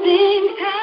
something else.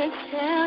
to tell.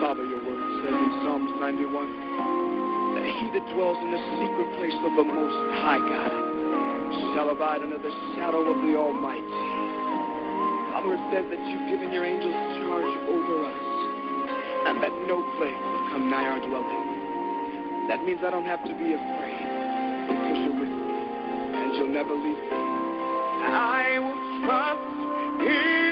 Father, your word says in Psalms 91 that he that dwells in the secret place of the Most High God shall abide under the shadow of the Almighty. Father, it says that you've given your angels charge over us and that no plague will come nigh our dwelling. That means I don't have to be afraid because you're with me and you'll never leave me. I will trust Him.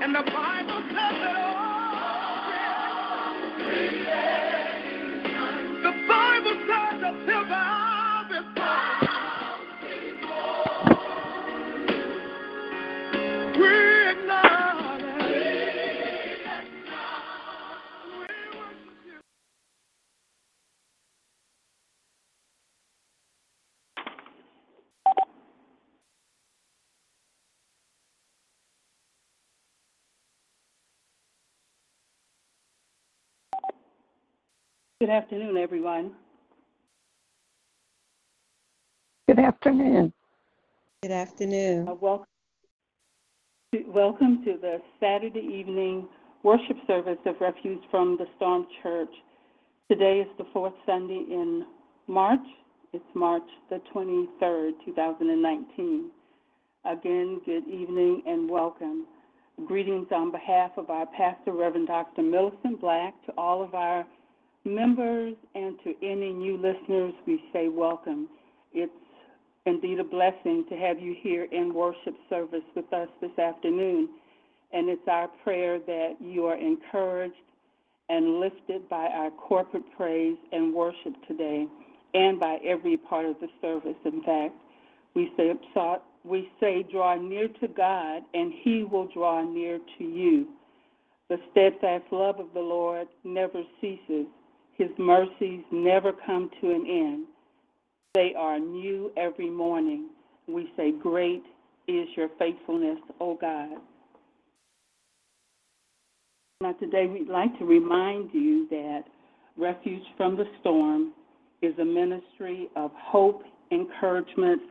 And the Bible says it Good afternoon, everyone. Good afternoon. Good afternoon. Uh, welcome, to, welcome to the Saturday evening worship service of Refuge from the Storm Church. Today is the fourth Sunday in March. It's March the 23rd, 2019. Again, good evening and welcome. Greetings on behalf of our pastor, Reverend Dr. Millicent Black, to all of our members and to any new listeners, we say welcome. It's indeed a blessing to have you here in worship service with us this afternoon. And it's our prayer that you are encouraged and lifted by our corporate praise and worship today and by every part of the service. In fact, we say, we say, Draw near to God, and he will draw near to you. The steadfast love of the Lord never ceases, his mercies never come to an end. They are new every morning. We say, Great is your faithfulness, O God. Now, today we'd like to remind you that Refuge from the Storm is a ministry of hope, encouragement,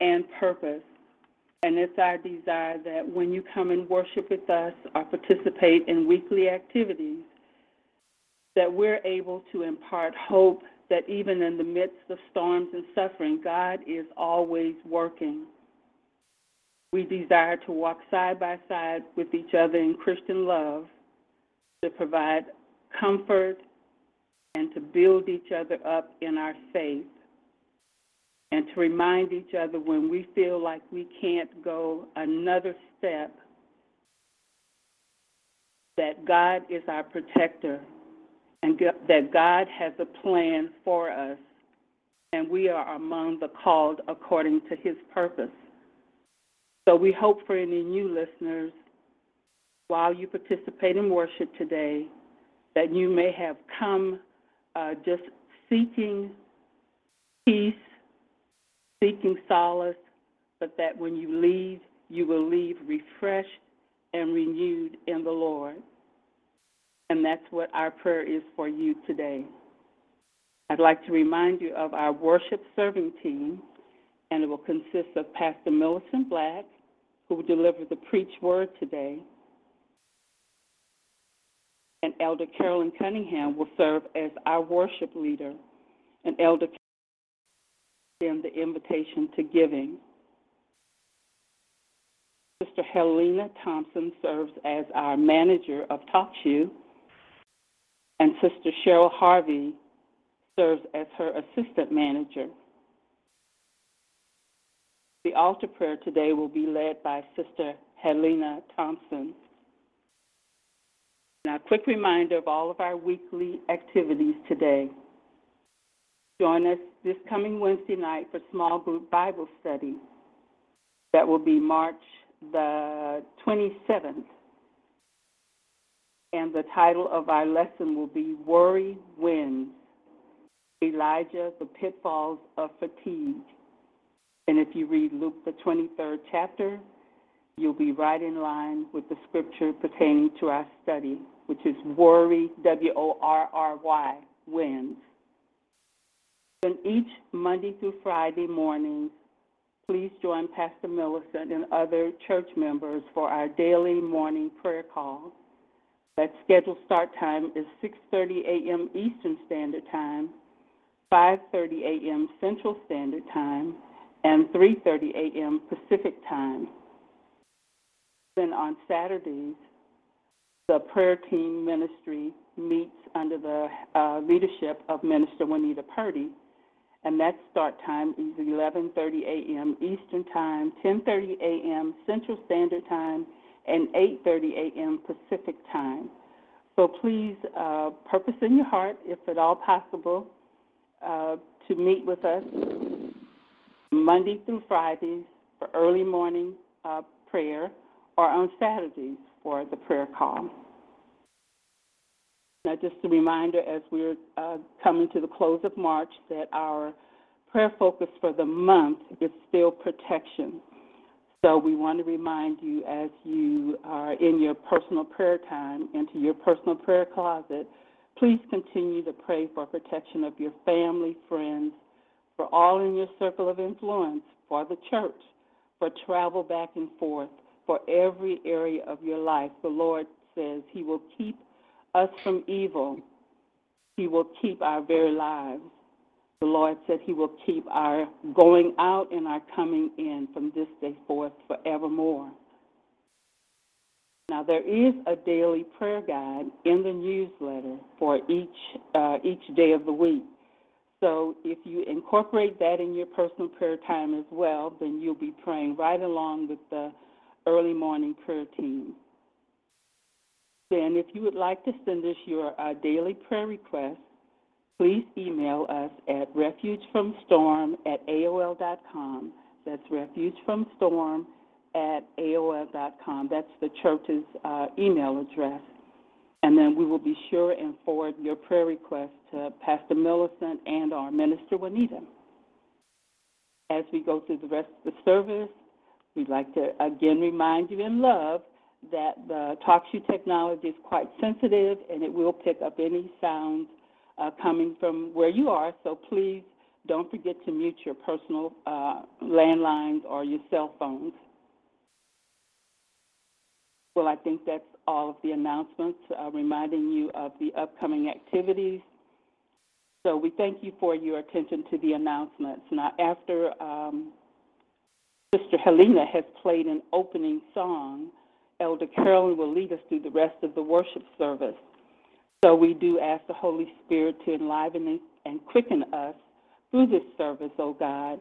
and purpose. And it's our desire that when you come and worship with us or participate in weekly activities, that we're able to impart hope that even in the midst of storms and suffering, God is always working. We desire to walk side by side with each other in Christian love, to provide comfort, and to build each other up in our faith, and to remind each other when we feel like we can't go another step that God is our protector and that God has a plan for us, and we are among the called according to his purpose. So we hope for any new listeners, while you participate in worship today, that you may have come uh, just seeking peace, seeking solace, but that when you leave, you will leave refreshed and renewed in the Lord. And that's what our prayer is for you today. I'd like to remind you of our worship serving team, and it will consist of Pastor Millicent Black, who will deliver the preach word today, and Elder Carolyn Cunningham will serve as our worship leader, and Elder in the invitation to giving. Sister Helena Thompson serves as our manager of TalkShoe, and Sister Cheryl Harvey serves as her assistant manager. The altar prayer today will be led by Sister Helena Thompson. Now, a quick reminder of all of our weekly activities today. Join us this coming Wednesday night for small group Bible study. That will be March the 27th. And the title of our lesson will be Worry Wins Elijah, the Pitfalls of Fatigue. And if you read Luke, the 23rd chapter, you'll be right in line with the scripture pertaining to our study, which is worry, W O R R Y, wins. Then each Monday through Friday mornings, please join Pastor Millicent and other church members for our daily morning prayer call. That scheduled start time is 6:30 a.m. Eastern Standard Time, 5:30 a.m. Central Standard Time, and 3:30 a.m. Pacific Time. Then on Saturdays, the prayer team ministry meets under the uh, leadership of Minister Juanita Purdy, and that start time is 11:30 a.m. Eastern Time, 10:30 a.m. Central Standard Time, and 8:30 a.m. Pacific Time. So please uh, purpose in your heart, if at all possible, uh, to meet with us Monday through Fridays for early morning uh, prayer, or on Saturdays for the prayer call. Now, just a reminder as we're uh, coming to the close of March that our prayer focus for the month is still protection. So we want to remind you as you are in your personal prayer time, into your personal prayer closet, please continue to pray for protection of your family, friends, for all in your circle of influence, for the church, for travel back and forth, for every area of your life. The Lord says He will keep us from evil. He will keep our very lives. The Lord said He will keep our going out and our coming in from this day forth forevermore. Now there is a daily prayer guide in the newsletter for each uh, each day of the week. So if you incorporate that in your personal prayer time as well, then you'll be praying right along with the early morning prayer team. Then, if you would like to send us your uh, daily prayer request, please email us at refugefromstorm at aol.com. That's refuge from storm at AOL.com. That's the church's uh, email address. And then we will be sure and forward your prayer request to Pastor Millicent and our Minister Juanita. As we go through the rest of the service, we'd like to again remind you in love that the TalkShoe technology is quite sensitive and it will pick up any sounds uh, coming from where you are. So please don't forget to mute your personal uh, landlines or your cell phones. Well, I think that's all of the announcements, uh, reminding you of the upcoming activities. So we thank you for your attention to the announcements. Now, after um, Sister Helena has played an opening song, Elder Carolyn will lead us through the rest of the worship service. So we do ask the Holy Spirit to enliven and quicken us through this service, oh God.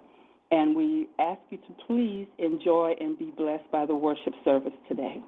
And we ask you to please enjoy and be blessed by the worship service today.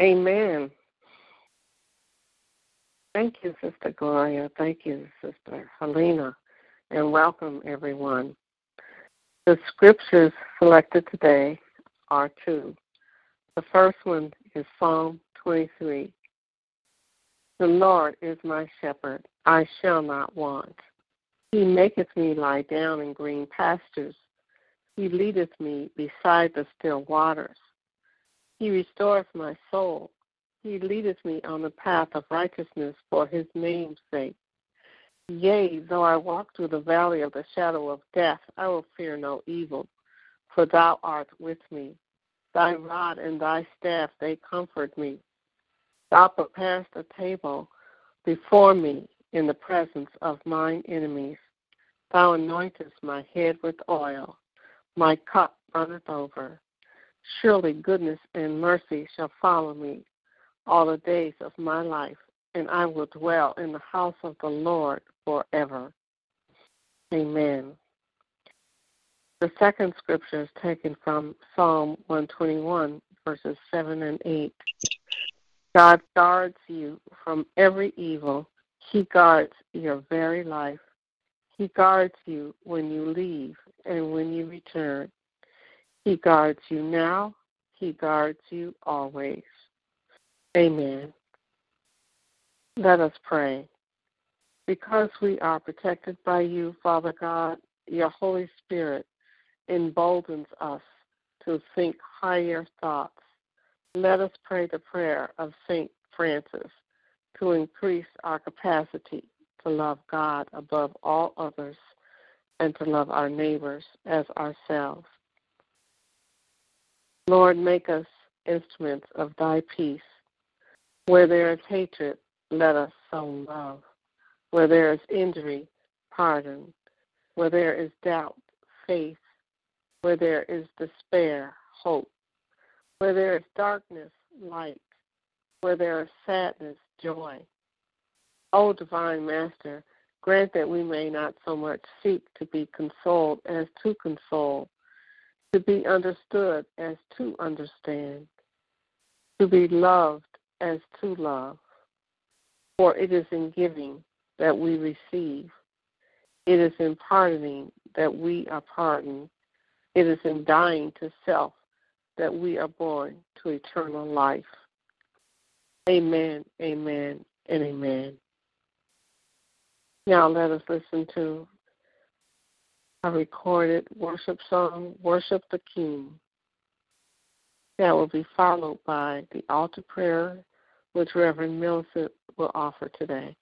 Amen. Thank you, Sister Gloria. Thank you, Sister Helena. And welcome, everyone. The scriptures selected today are two. The first one is Psalm 23. The Lord is my shepherd, I shall not want. He maketh me lie down in green pastures. He leadeth me beside the still waters. He restoreth my soul. He leadeth me on the path of righteousness for his name's sake. Yea, though I walk through the valley of the shadow of death, I will fear no evil, for thou art with me. Thy rod and thy staff, they comfort me. Thou preparest a table before me in the presence of mine enemies. Thou anointest my head with oil. My cup runneth over. Surely goodness and mercy shall follow me all the days of my life, and I will dwell in the house of the Lord forever. Amen. The second scripture is taken from Psalm 121, verses 7 and 8. God guards you from every evil. He guards your very life. He guards you when you leave and when you return. He guards you now. He guards you always. Amen. Let us pray. Because we are protected by you, Father God, your Holy Spirit emboldens us to think higher thoughts. Let us pray the prayer of St. Francis to increase our capacity to love God above all others and to love our neighbors as ourselves. Lord, make us instruments of thy peace where there is hatred, let us sow love. Where there is injury, pardon. Where there is doubt, faith. Where there is despair, hope. Where there is darkness, light. Where there is sadness, joy. O divine Master, grant that we may not so much seek to be consoled as to console, to be understood as to understand, to be loved as to love. For it is in giving that we receive. It is in pardoning that we are pardoned. It is in dying to self that we are born to eternal life. Amen, amen, and amen. Now let us listen to a recorded worship song, Worship the King. That will be followed by the altar prayer, which Reverend Millicent will offer today.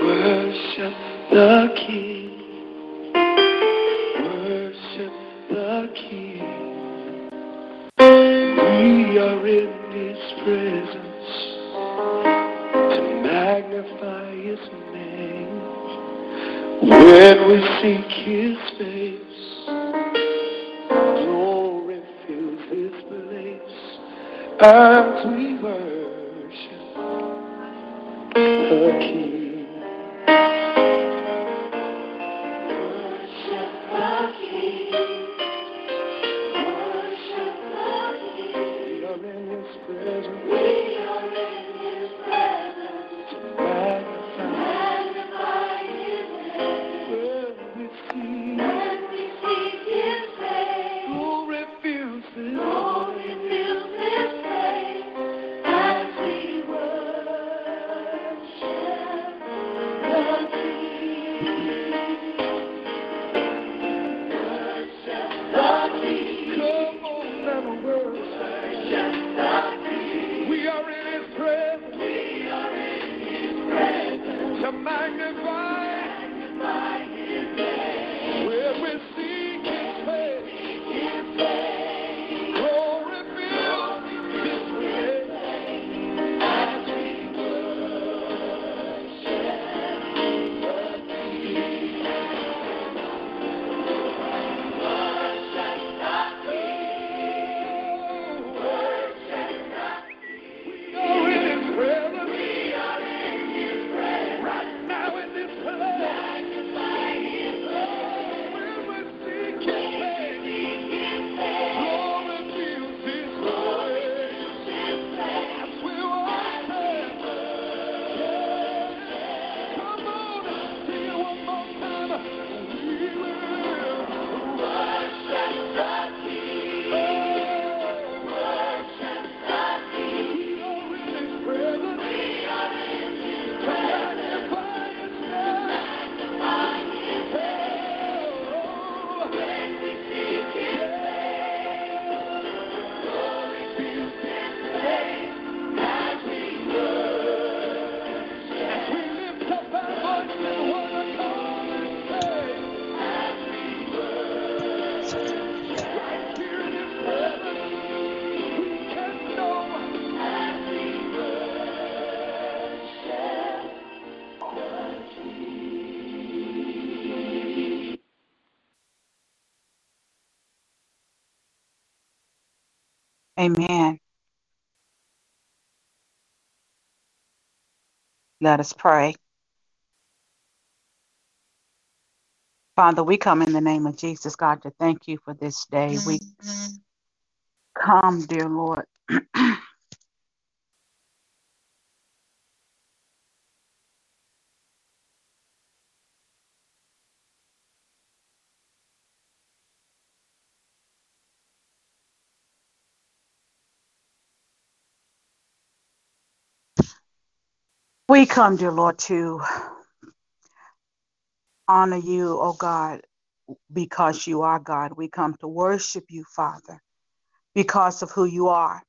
Worship the King. We are in His presence to magnify His name. When we seek His face, glory fills His place as we worship the King. Amen. Let us pray. Father, we come in the name of Jesus, God, to thank you for this day. We come, dear Lord. We come, dear Lord, to honor you, oh God, because you are God. We come to worship you, Father, because of who you are.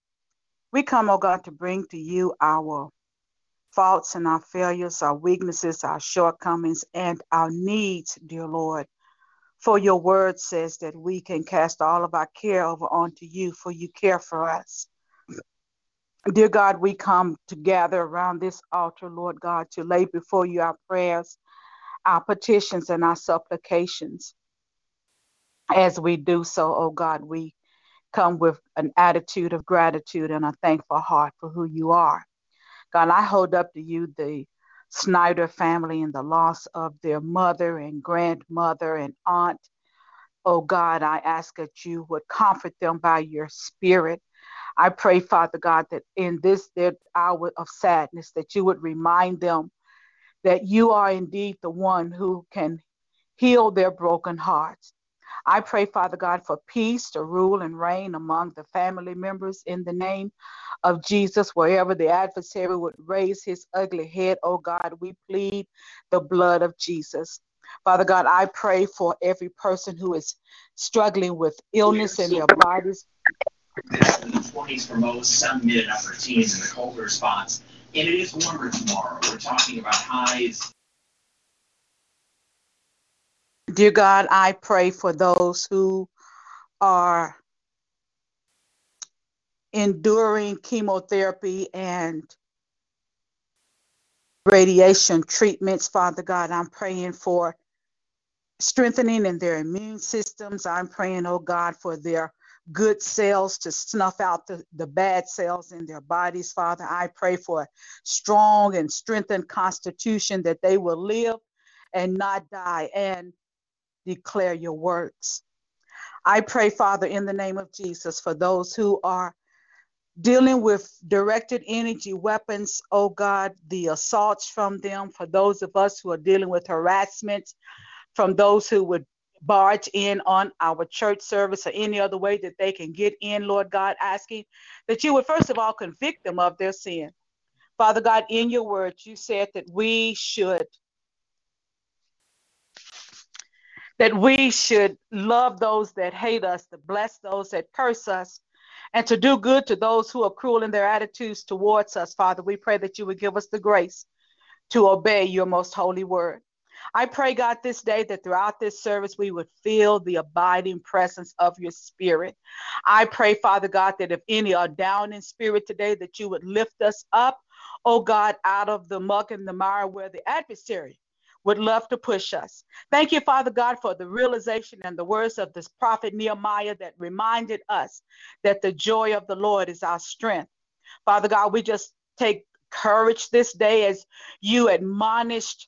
We come, oh God, to bring to you our faults and our failures, our weaknesses, our shortcomings, and our needs, dear Lord. For your word says that we can cast all of our care over onto you, for you care for us. Dear God, we come together around this altar, Lord God, to lay before you our prayers, our petitions, and our supplications. As we do so, oh God, we come with an attitude of gratitude and a thankful heart for who you are. God, I hold up to you the Snyder family and the loss of their mother and grandmother and aunt. Oh God, I ask that you would comfort them by your spirit. I pray, Father God, that in this their hour of sadness, that you would remind them that you are indeed the one who can heal their broken hearts. I pray, Father God, for peace to rule and reign among the family members in the name of Jesus. Wherever the adversary would raise his ugly head, oh God, we plead the blood of Jesus. Father God, I pray for every person who is struggling with illness in their bodies. In the 20s for most, some mid and upper teens in the colder spots. And it is warmer tomorrow. We're talking about highs Dear God, I pray for those who are enduring chemotherapy and radiation treatments. Father God, I'm praying for strengthening in their immune systems. I'm praying, oh God, for their good cells to snuff out the, the bad cells in their bodies, Father. I pray for a strong and strengthened constitution that they will live and not die and declare your works. I pray, Father, in the name of Jesus, for those who are dealing with directed energy weapons, oh God, the assaults from them, for those of us who are dealing with harassment from those who would barge in on our church service or any other way that they can get in, Lord God, asking that you would first of all convict them of their sin. Father God, in your words, you said that we should that we should love those that hate us, to bless those that curse us, and to do good to those who are cruel in their attitudes towards us. Father, we pray that you would give us the grace to obey your most holy word. I pray, God, this day that throughout this service we would feel the abiding presence of your spirit. I pray, Father God, that if any are down in spirit today, that you would lift us up, oh God, out of the muck and the mire where the adversary would love to push us. Thank you, Father God, for the realization and the words of this prophet Nehemiah that reminded us that the joy of the Lord is our strength. Father God, we just take courage this day as you admonished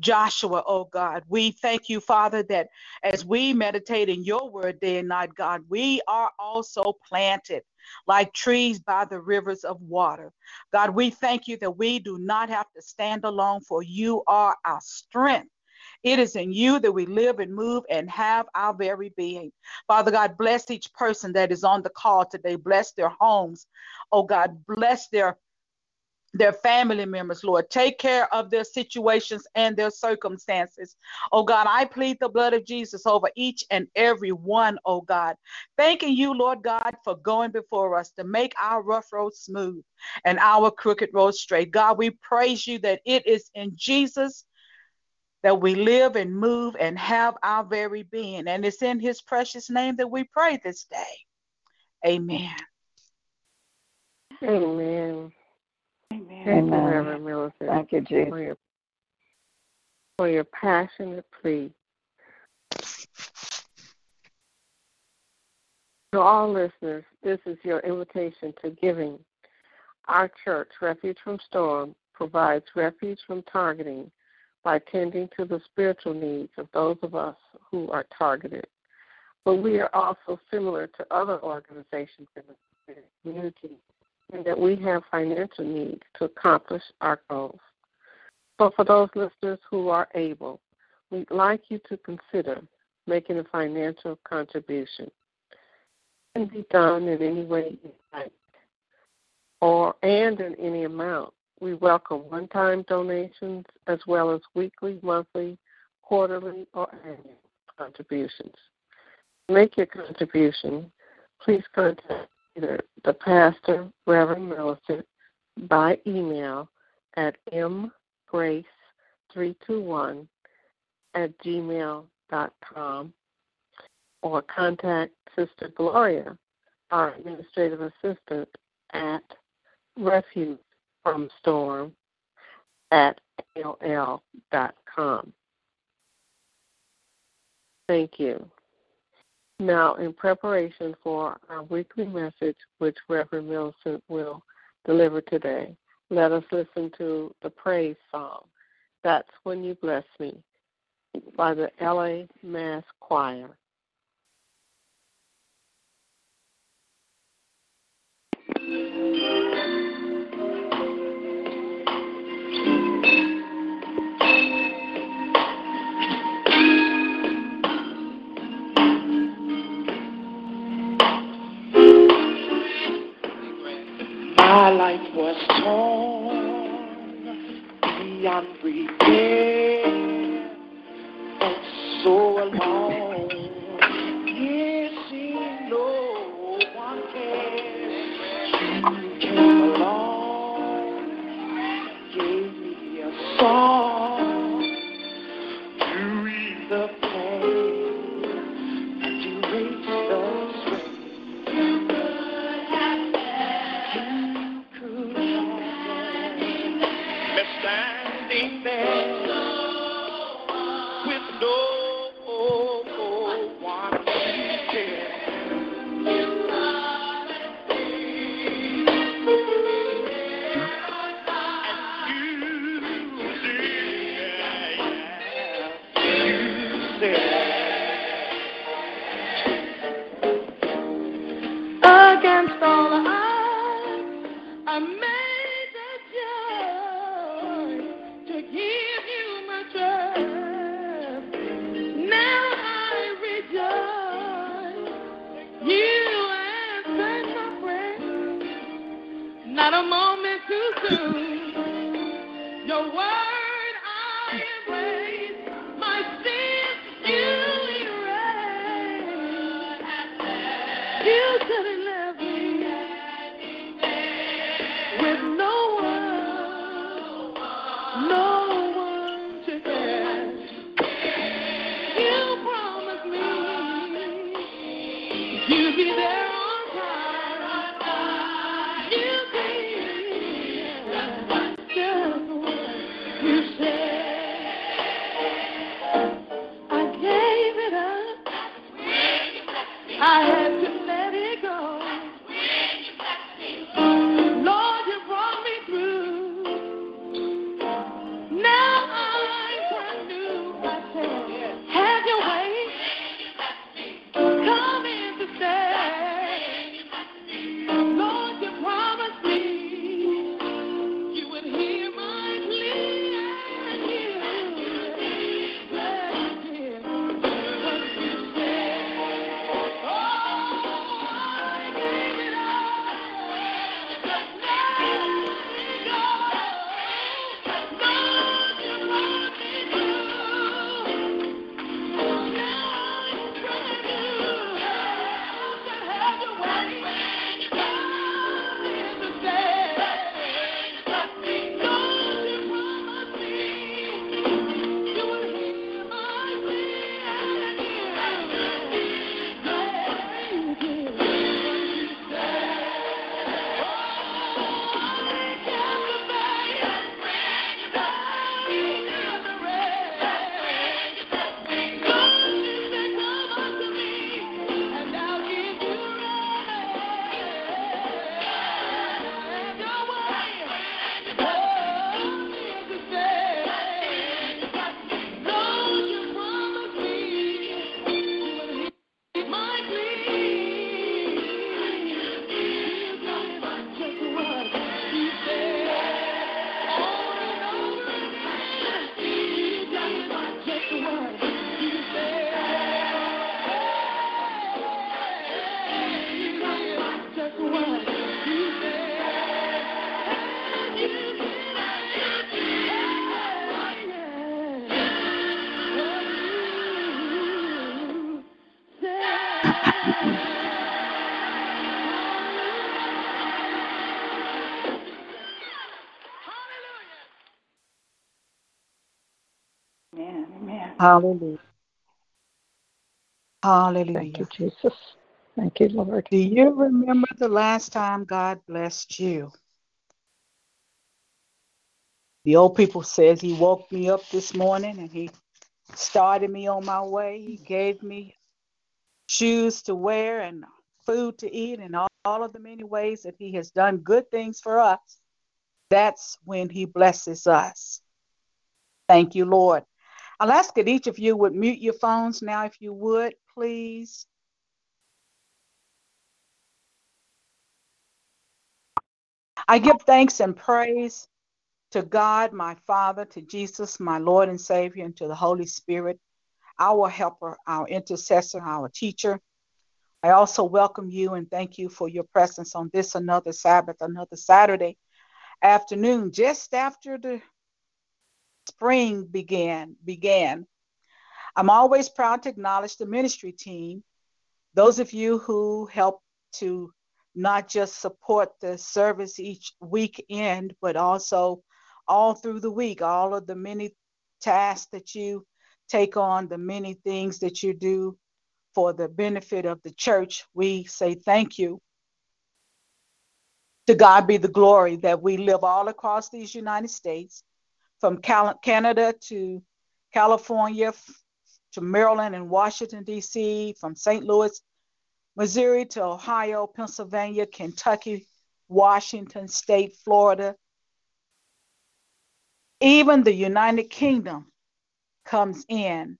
Joshua, oh God. We thank you, Father, that as we meditate in your word day and night, God, we are also planted like trees by the rivers of water. God, we thank you that we do not have to stand alone, for you are our strength. It is in you that we live and move and have our very being. Father God, bless each person that is on the call today. Bless their homes. Oh God, bless their their family members, Lord. Take care of their situations and their circumstances. Oh God, I plead the blood of Jesus over each and every one, oh God. Thanking you, Lord God, for going before us to make our rough road smooth and our crooked road straight. God, we praise you that it is in Jesus that we live and move and have our very being. And it's in his precious name that we pray this day. Amen. Amen. Amen. Thank you, Amen. Reverend Millicent, Thank you, Jesus. for your, for your passionate plea. To all listeners, this is your invitation to giving. Our church, Refuge from Storm, provides refuge from targeting by tending to the spiritual needs of those of us who are targeted. But we are also similar to other organizations in the community in that we have financial needs to accomplish our goals. But for those listeners who are able, we'd like you to consider making a financial contribution. It can be done in any way you like, or and in any amount. We welcome one-time donations as well as weekly, monthly, quarterly, or annual contributions. To make your contribution, please contact either the pastor, Reverend Millicent, by email at mgrace321 at gmail.com or contact Sister Gloria, our administrative assistant, at refuge from storm at AOL.com. Thank you. Now, in preparation for our weekly message, which Reverend Millicent will deliver today, let us listen to the praise song, That's When You Bless Me, by the LA Mass Choir. My life was torn beyond repair. Felt so alone. Hallelujah. Thank you, Hallelujah. Jesus. Thank you, Lord. Do you remember the last time God blessed you? The old people says he woke me up this morning and he started me on my way. He gave me shoes to wear and food to eat and all, all of the many ways that he has done good things for us. That's when he blesses us. Thank you, Lord. I'll ask that each of you would mute your phones now, if you would, please. I give thanks and praise to God, my Father, to Jesus, my Lord and Savior, and to the Holy Spirit, our helper, our intercessor, our teacher. I also welcome you and thank you for your presence on this another Sabbath, another Saturday afternoon, just after the spring began began. I'm always proud to acknowledge the ministry team, those of you who help to not just support the service each weekend, but also all through the week, all of the many tasks that you take on, the many things that you do for the benefit of the church. We say thank you. To God be the glory that we live all across these United States, from Cal- Canada to California to Maryland and Washington, D.C., from St. Louis, Missouri to Ohio, Pennsylvania, Kentucky, Washington State, Florida. Even the United Kingdom comes in.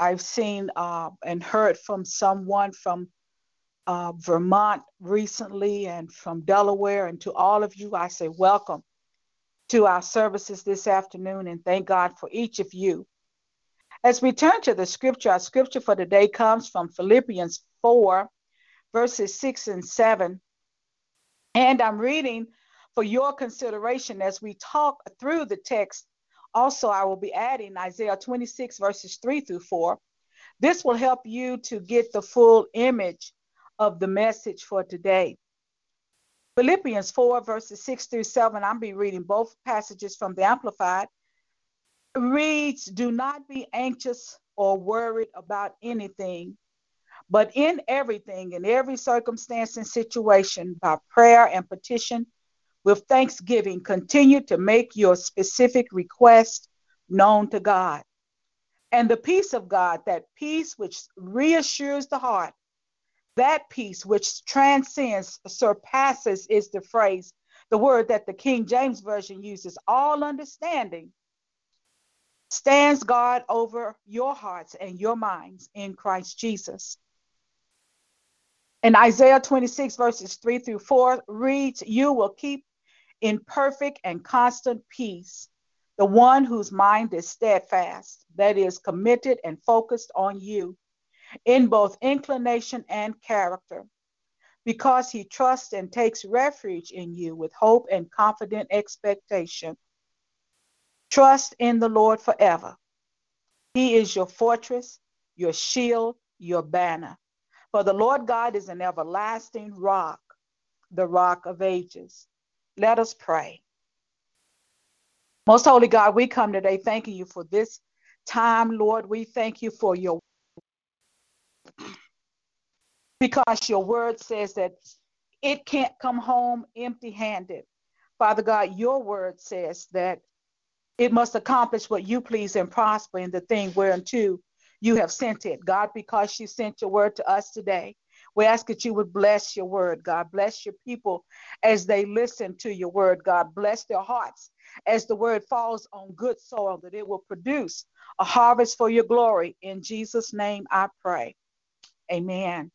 I've seen uh, and heard from someone from uh, Vermont recently and from Delaware. And to all of you, I say welcome to our services this afternoon and thank God for each of you. As we turn to the scripture, our scripture for today comes from Philippians 4, verses 6 and 7. And I'm reading for your consideration as we talk through the text. Also, I will be adding Isaiah 26, verses 3 through 4. This will help you to get the full image of the message for today. Philippians 4, verses 6 through 7, I'll be reading both passages from the Amplified. Reads, Do not be anxious or worried about anything, but in everything, in every circumstance and situation, by prayer and petition, with thanksgiving, continue to make your specific request known to God. And the peace of God, that peace which reassures the heart, that peace which transcends, surpasses is the phrase, the word that the King James Version uses, all understanding, stands guard over your hearts and your minds in Christ Jesus. And Isaiah 26, verses 3 through 4 reads, You will keep in perfect and constant peace the one whose mind is steadfast, that is, committed and focused on you in both inclination and character, because he trusts and takes refuge in you with hope and confident expectation. Trust in the Lord forever. He is your fortress, your shield, your banner. For the Lord God is an everlasting rock, the rock of ages. Let us pray. Most holy God, we come today thanking you for this time, Lord. We thank you for your because your word says that it can't come home empty handed. Father God, your word says that it must accomplish what you please and prosper in the thing whereunto you have sent it. God, because you sent your word to us today, we ask that you would bless your word, God. Bless your people as they listen to your word, God. Bless their hearts as the word falls on good soil, that it will produce a harvest for your glory. In Jesus' name I pray. Amen.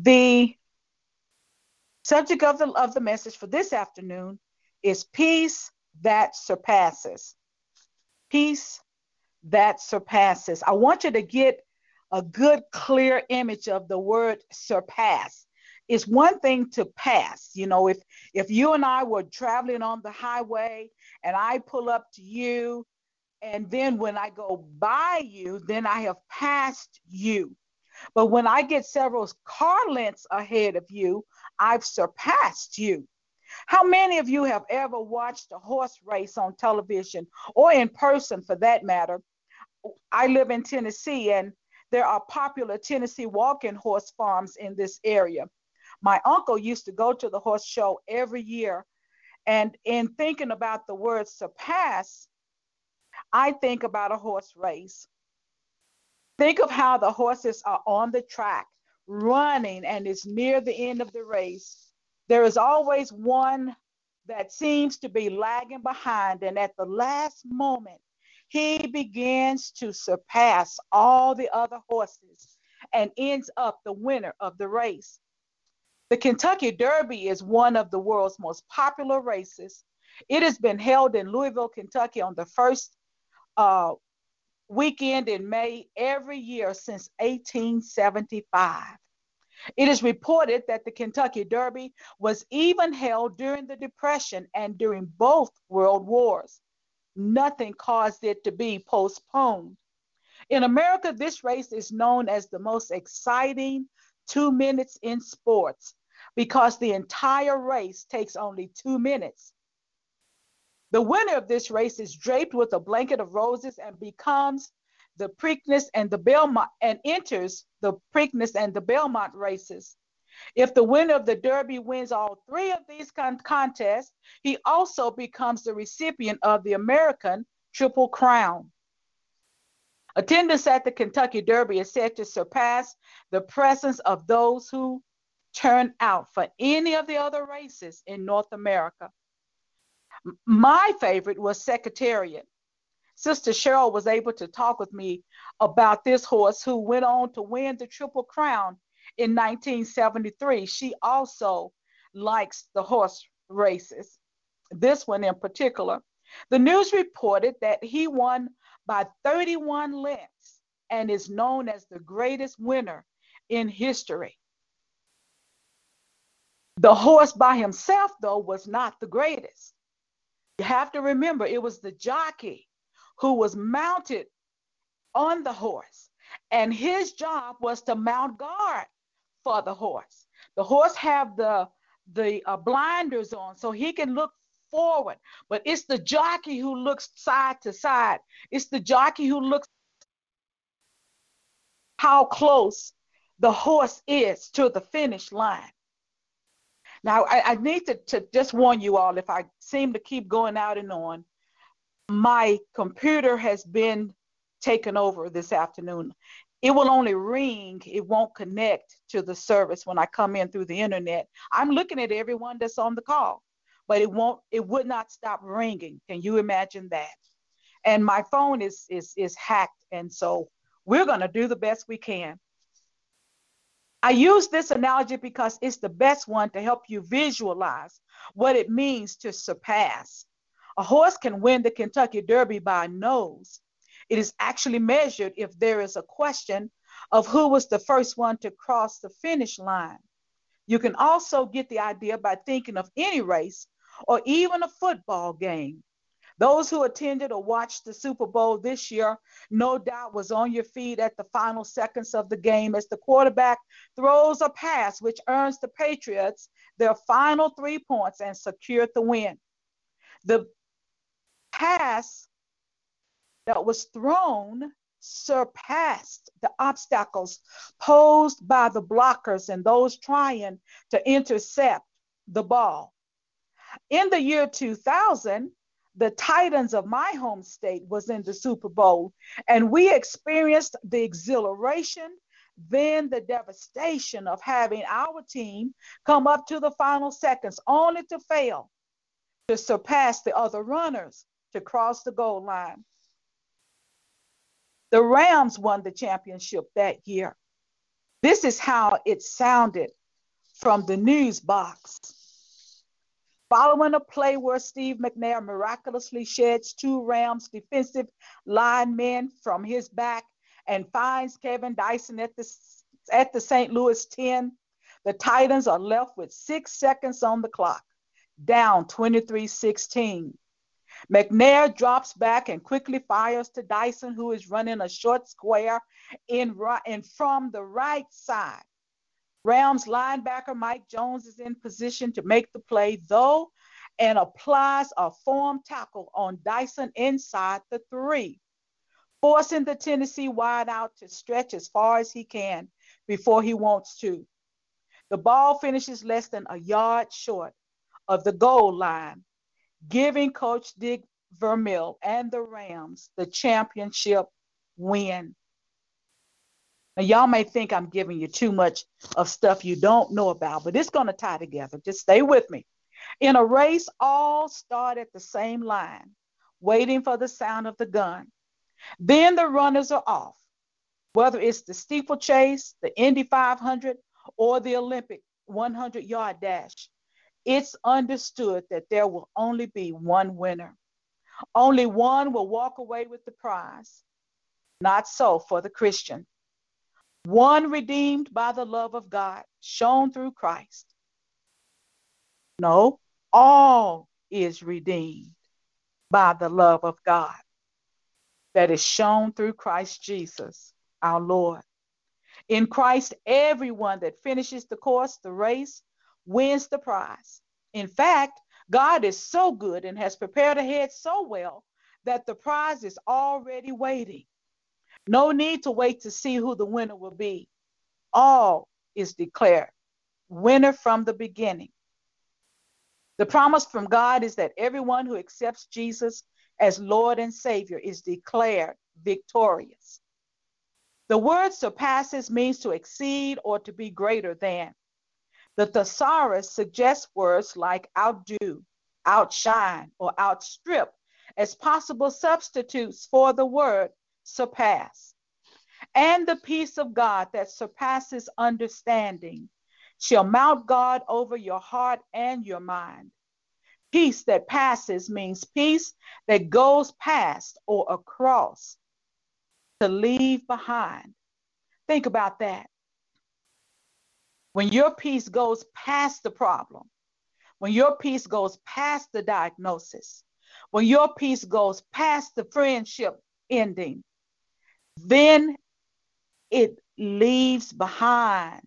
The subject of the, of the message for this afternoon is peace that surpasses. Peace that surpasses. I want you to get a good, clear image of the word surpass. It's one thing to pass. You know, if if you and I were traveling on the highway and I pull up to you, and then when I go by you, then I have passed you. But when I get several car lengths ahead of you, I've surpassed you. How many of you have ever watched a horse race on television or in person for that matter? I live in Tennessee and there are popular Tennessee walking horse farms in this area. My uncle used to go to the horse show every year. And in thinking about the word surpass, I think about a horse race. Think of how the horses are on the track running and it's near the end of the race. There is always one that seems to be lagging behind, and at the last moment, he begins to surpass all the other horses and ends up the winner of the race. The Kentucky Derby is one of the world's most popular races. It has been held in Louisville, Kentucky on the first uh, weekend in May every year since 1875. It is reported that the Kentucky Derby was even held during the Depression and during both World Wars. Nothing caused it to be postponed. In America, this race is known as the most exciting two minutes in sports because the entire race takes only two minutes. The winner of this race is draped with a blanket of roses and becomes the Preakness and the Belmont and enters the Preakness and the Belmont races. If the winner of the Derby wins all three of these con- contests, he also becomes the recipient of the American Triple Crown. Attendance at the Kentucky Derby is said to surpass the presence of those who turn out for any of the other races in North America. My favorite was Secretariat. Sister Cheryl was able to talk with me about this horse who went on to win the Triple Crown in 1973. She also likes the horse races, this one in particular. The news reported that he won by 31 lengths and is known as the greatest winner in history. The horse by himself, though, was not the greatest. You have to remember it was the jockey who was mounted on the horse, and his job was to mount guard for the horse. The horse have the the uh, blinders on so he can look forward, but it's the jockey who looks side to side. It's the jockey who looks how close the horse is to the finish line. Now, I, I need to, to just warn you all if I seem to keep going out and on, my computer has been taken over this afternoon. It will only ring, it won't connect to the service when I come in through the internet. I'm looking at everyone that's on the call, but it won't, it would not stop ringing. Can you imagine that? And my phone is is is hacked, and so we're gonna do the best we can. I use this analogy because it's the best one to help you visualize what it means to surpass. A horse can win the Kentucky Derby by a nose. It is actually measured if there is a question of who was the first one to cross the finish line. You can also get the idea by thinking of any race or even a football game. Those who attended or watched the Super Bowl this year, no doubt, was on your feet at the final seconds of the game as the quarterback throws a pass which earns the Patriots their final three points and secured the win. The pass that was thrown surpassed the obstacles posed by the blockers and those trying to intercept the ball. In the year 2000, the Titans of my home state was in the Super Bowl, and we experienced the exhilaration, then the devastation of having our team come up to the final seconds only to fail to surpass the other runners to cross the goal line. The Rams won the championship that year. This is how it sounded from the news box. Following a play where Steve McNair miraculously sheds two Rams defensive linemen from his back and finds Kevin Dyson at the, at the St. Louis 10, the Titans are left with six seconds on the clock, down 23 16. McNair drops back and quickly fires to Dyson, who is running a short square in, in from the right side. Rams linebacker Mike Jones is in position to make the play, though, and applies a form tackle on Dyson inside the three, forcing the Tennessee wideout to stretch as far as he can before he wants to. The ball finishes less than a yard short of the goal line, giving Coach Dick Vermeil and the Rams the championship win. Now, y'all may think I'm giving you too much of stuff you don't know about, but it's going to tie together. Just stay with me. In a race, all start at the same line, waiting for the sound of the gun. Then the runners are off, whether it's the steeplechase, the Indy 500, or the Olympic 100 yard dash. It's understood that there will only be one winner. Only one will walk away with the prize. Not so for the Christian one redeemed by the love of God shown through Christ. No, all is redeemed by the love of God that is shown through Christ Jesus, our Lord. In Christ, everyone that finishes the course, the race, wins the prize. In fact, God is so good and has prepared ahead so well that the prize is already waiting. No need to wait to see who the winner will be. All is declared winner from the beginning. The promise from God is that everyone who accepts Jesus as Lord and Savior is declared victorious. The word surpasses means to exceed or to be greater than. The thesaurus suggests words like outdo, outshine, or outstrip as possible substitutes for the word surpass. And the peace of God that surpasses understanding shall mount God over your heart and your mind. Peace that passes means peace that goes past or across to leave behind. Think about that. When your peace goes past the problem, when your peace goes past the diagnosis, when your peace goes past the friendship ending, then it leaves behind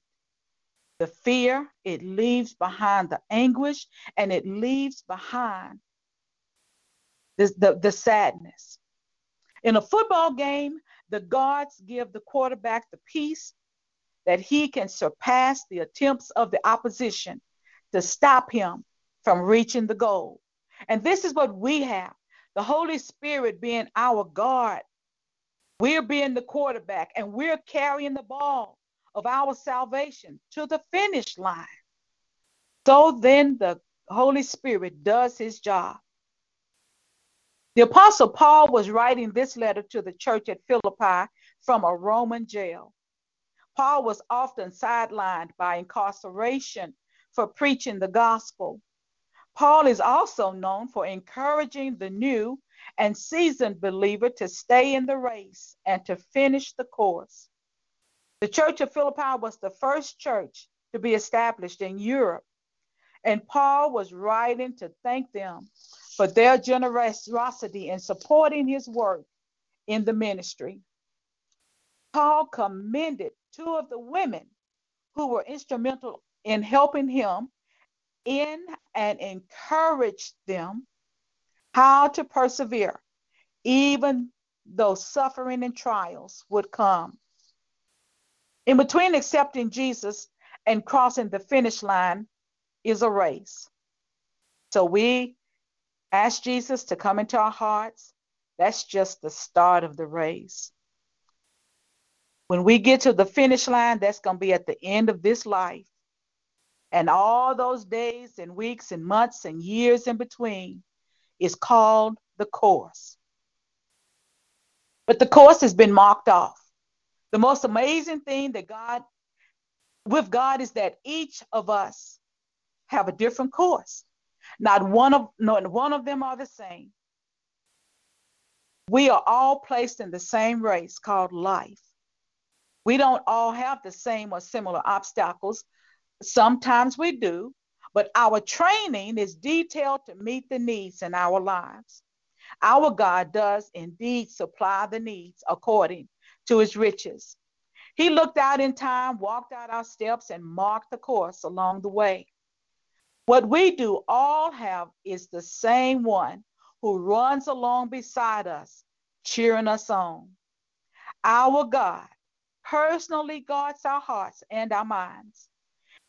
the fear, it leaves behind the anguish, and it leaves behind the, the, the sadness. In a football game, the guards give the quarterback the peace that he can surpass the attempts of the opposition to stop him from reaching the goal. And this is what we have the Holy Spirit being our guard we're being the quarterback and we're carrying the ball of our salvation to the finish line. So then the Holy Spirit does his job. The Apostle Paul was writing this letter to the church at Philippi from a Roman jail. Paul was often sidelined by incarceration for preaching the gospel. Paul is also known for encouraging the new and seasoned believer to stay in the race and to finish the course. The Church of Philippi was the first church to be established in Europe, and Paul was writing to thank them for their generosity in supporting his work in the ministry. Paul commended two of the women who were instrumental in helping him in and encouraged them how to persevere, even though suffering and trials would come. In between accepting Jesus and crossing the finish line is a race. So we ask Jesus to come into our hearts. That's just the start of the race. When we get to the finish line, that's going to be at the end of this life. And all those days and weeks and months and years in between, is called the course. But the course has been marked off. The most amazing thing that God, with God, is that each of us have a different course. Not one of not one of them are the same. We are all placed in the same race called life. We don't all have the same or similar obstacles. Sometimes we do, but our training is detailed to meet the needs in our lives. Our God does indeed supply the needs according to his riches. He looked out in time, walked out our steps, and marked the course along the way. What we do all have is the same one who runs along beside us, cheering us on. Our God personally guards our hearts and our minds.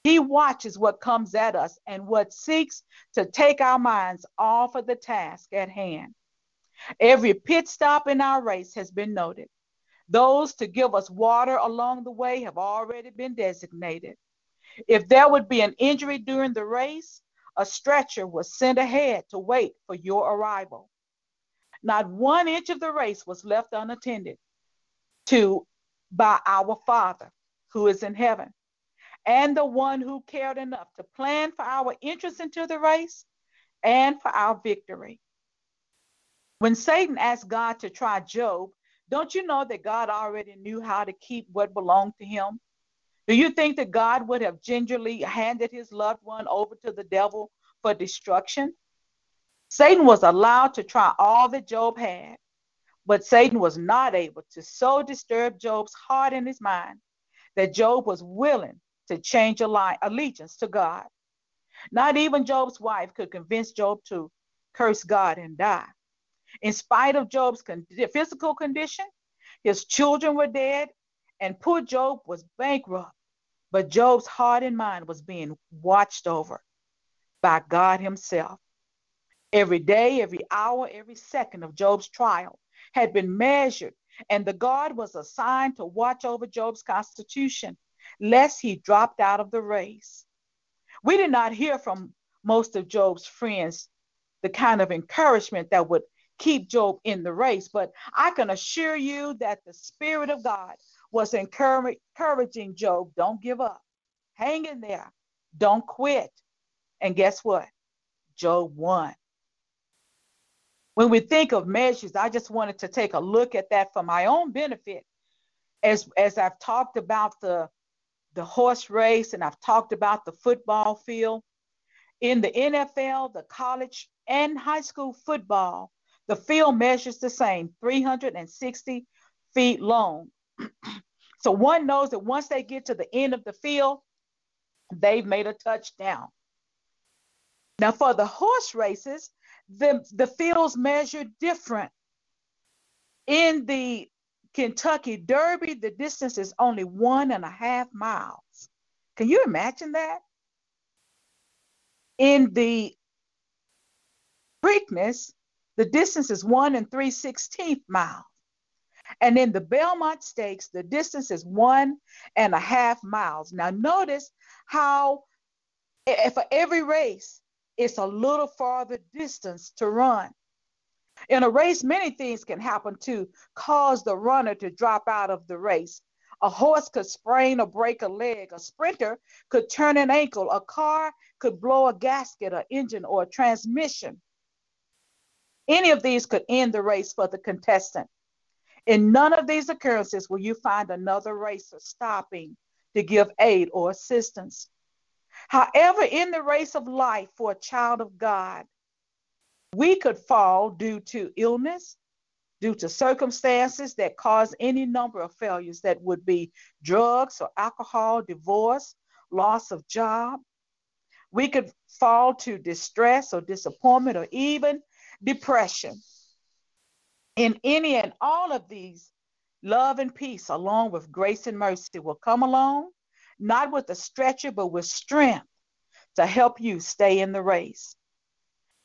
He watches what comes at us and what seeks to take our minds off of the task at hand. Every pit stop in our race has been noted. Those to give us water along the way have already been designated. If there would be an injury during the race, a stretcher was sent ahead to wait for your arrival. Not one inch of the race was left unattended to by our Father who is in heaven, and the one who cared enough to plan for our entrance into the race and for our victory. When Satan asked God to try Job, don't you know that God already knew how to keep what belonged to him? Do you think that God would have gingerly handed his loved one over to the devil for destruction? Satan was allowed to try all that Job had, but Satan was not able to so disturb Job's heart and his mind that Job was willing to change allegiance to God. Not even Job's wife could convince Job to curse God and die. In spite of Job's physical condition, his children were dead, and poor Job was bankrupt. But Job's heart and mind was being watched over by God Himself. Every day, every hour, every second of Job's trial had been measured, and the guard was assigned to watch over Job's constitution, lest he dropped out of the race. We did not hear from most of Job's friends the kind of encouragement that would keep Job in the race. But I can assure you that the Spirit of God was encouraging Job don't give up, hang in there, don't quit. And guess what? Job won. When we think of measures, I just wanted to take a look at that for my own benefit. As, as I've talked about the, the horse race and I've talked about the football field, in the NFL, the college, and high school football, the field measures the same 360 feet long. so one knows that once they get to the end of the field, they've made a touchdown. Now, for the horse races, the, the fields measure different. In the Kentucky Derby, the distance is only one and a half miles. Can you imagine that? In the Preakness, the distance is one and three sixteenth miles. And in the Belmont Stakes, the distance is one and a half miles. Now, notice how for every race, it's a little farther distance to run. In a race, many things can happen to cause the runner to drop out of the race. A horse could sprain or break a leg. A sprinter could turn an ankle. A car could blow a gasket, an engine, or a transmission. Any of these could end the race for the contestant. In none of these occurrences will you find another racer stopping to give aid or assistance. However, in the race of life for a child of God, we could fall due to illness, due to circumstances that cause any number of failures that would be drugs or alcohol, divorce, loss of job. We could fall to distress or disappointment or even depression. In any and all of these, love and peace, along with grace and mercy, will come along, not with a stretcher, but with strength to help you stay in the race.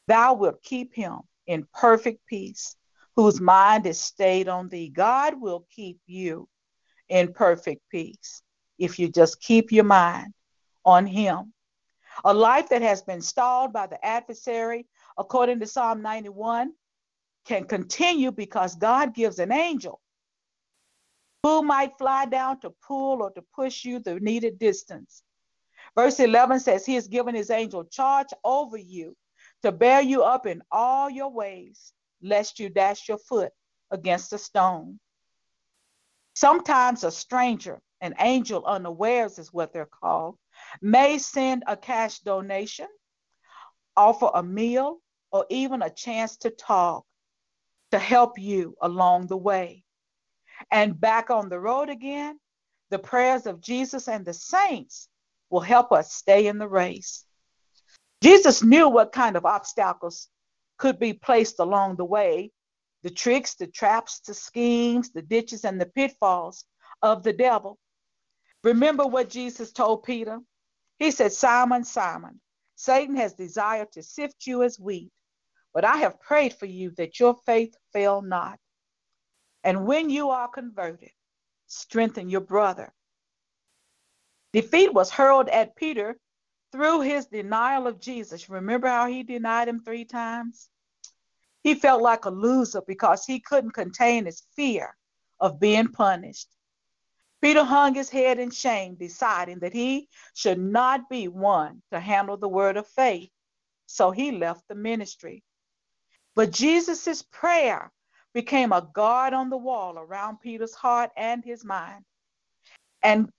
Thou wilt keep him in perfect peace, whose mind is stayed on thee. God will keep you in perfect peace if you just keep your mind on him. A life that has been stalled by the adversary according to Psalm 91, can continue because God gives an angel who might fly down to pull or to push you the needed distance. Verse 11 says, He has given His angel charge over you to bear you up in all your ways, lest you dash your foot against a stone. Sometimes a stranger, an angel unawares is what they're called, may send a cash donation, offer a meal, or even a chance to talk to help you along the way. And back on the road again, the prayers of Jesus and the saints will help us stay in the race. Jesus knew what kind of obstacles could be placed along the way the tricks, the traps, the schemes, the ditches, and the pitfalls of the devil. Remember what Jesus told Peter? He said, Simon, Simon, Satan has desired to sift you as wheat, but I have prayed for you that your faith fail not. And when you are converted, strengthen your brother. Defeat was hurled at Peter through his denial of Jesus. Remember how he denied him three times? He felt like a loser because he couldn't contain his fear of being punished. Peter hung his head in shame, deciding that he should not be one to handle the word of faith. So he left the ministry. But Jesus' prayer became a guard on the wall around Peter's heart and his mind. And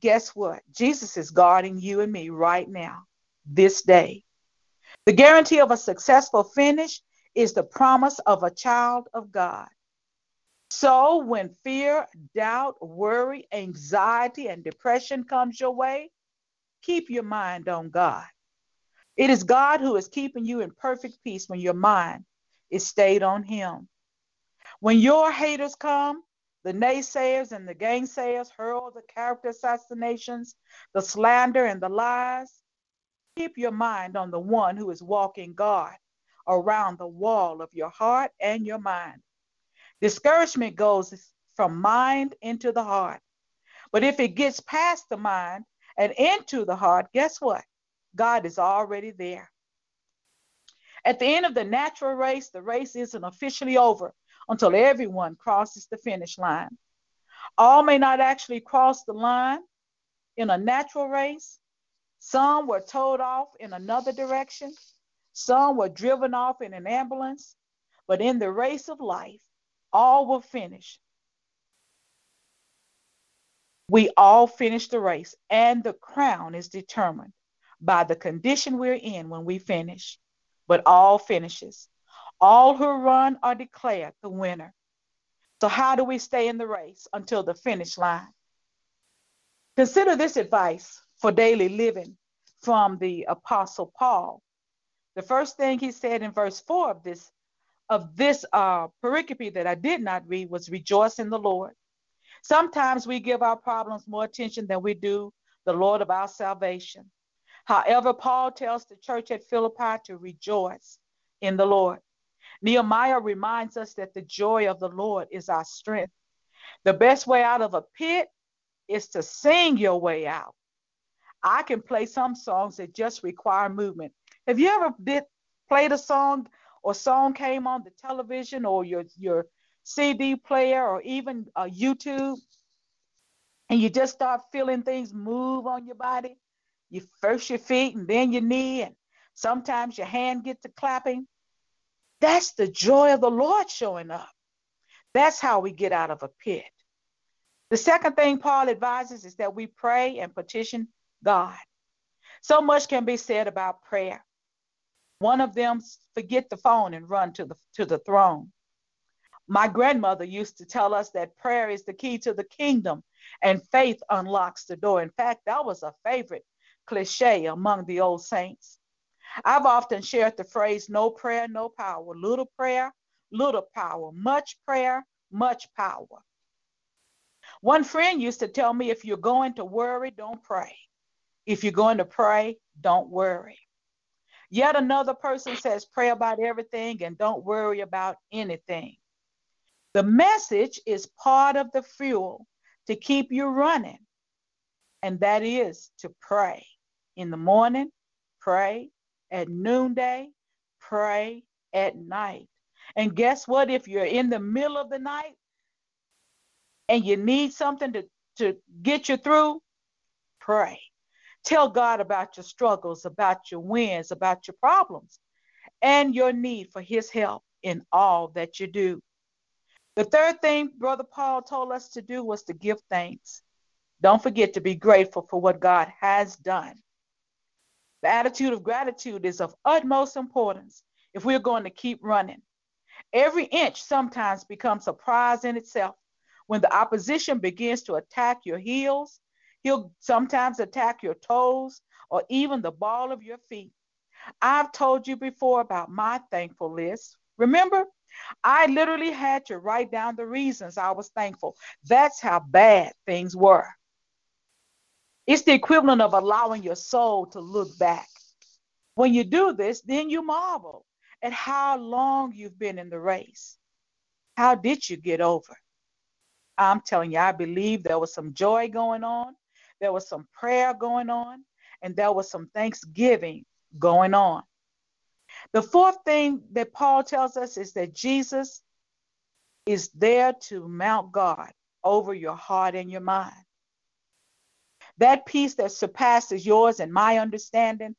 guess what? Jesus is guarding you and me right now, this day. The guarantee of a successful finish is the promise of a child of God. So when fear, doubt, worry, anxiety, and depression comes your way, keep your mind on God. It is God who is keeping you in perfect peace when your mind is stayed on Him. When your haters come, the naysayers and the gainsayers hurl the character assassinations, the slander, and the lies, keep your mind on the one who is walking God around the wall of your heart and your mind. Discouragement goes from mind into the heart. But if it gets past the mind and into the heart, guess what? God is already there. At the end of the natural race, the race isn't officially over until everyone crosses the finish line. All may not actually cross the line in a natural race. Some were towed off in another direction. Some were driven off in an ambulance, but in the race of life, all will finish. We all finish the race, and the crown is determined by the condition we're in when we finish. But all finishes. All who run are declared the winner. So, how do we stay in the race until the finish line? Consider this advice for daily living from the Apostle Paul the first thing he said in verse 4 of this of this uh, pericope that I did not read was rejoice in the Lord. Sometimes we give our problems more attention than we do the Lord of our salvation. However, Paul tells the church at Philippi to rejoice in the Lord. Nehemiah reminds us that the joy of the Lord is our strength. The best way out of a pit is to sing your way out. I can play some songs that just require movement. Have you ever did played a song or song came on the television or your your CD player or even uh, YouTube, and you just start feeling things move on your body? You first your feet and then your knee, and sometimes your hand gets to clapping. That's the joy of the Lord showing up. That's how we get out of a pit. The second thing Paul advises is that we pray and petition God. So much can be said about prayer. One of them forget the phone and run to the to the throne. My grandmother used to tell us that prayer is the key to the kingdom and faith unlocks the door. In fact, that was a favorite cliche among the old saints. I've often shared the phrase no prayer, no power. Little prayer, little power. Much prayer, much power. One friend used to tell me if you're going to worry, don't pray. If you're going to pray, don't worry. Yet another person says, pray about everything and don't worry about anything. The message is part of the fuel to keep you running, and that is to pray. In the morning, pray. At noonday, pray. At night. And guess what? If you're in the middle of the night and you need something to, to get you through, pray. Tell God about your struggles, about your wins, about your problems, and your need for His help in all that you do. The third thing Brother Paul told us to do was to give thanks. Don't forget to be grateful for what God has done. The attitude of gratitude is of utmost importance if we're going to keep running. Every inch sometimes becomes a prize in itself When the opposition begins to attack your heels, he'll sometimes attack your toes or even the ball of your feet. I've told you before about my thankful list. Remember, I literally had to write down the reasons I was thankful. That's how bad things were. It's the equivalent of allowing your soul to look back. When you do this, then you marvel at how long you've been in the race. How did you get over? I'm telling you, I believe there was some joy going on, there was some prayer going on, and there was some thanksgiving going on. The fourth thing that Paul tells us is that Jesus is there to mount God over your heart and your mind. That peace that surpasses yours and my understanding.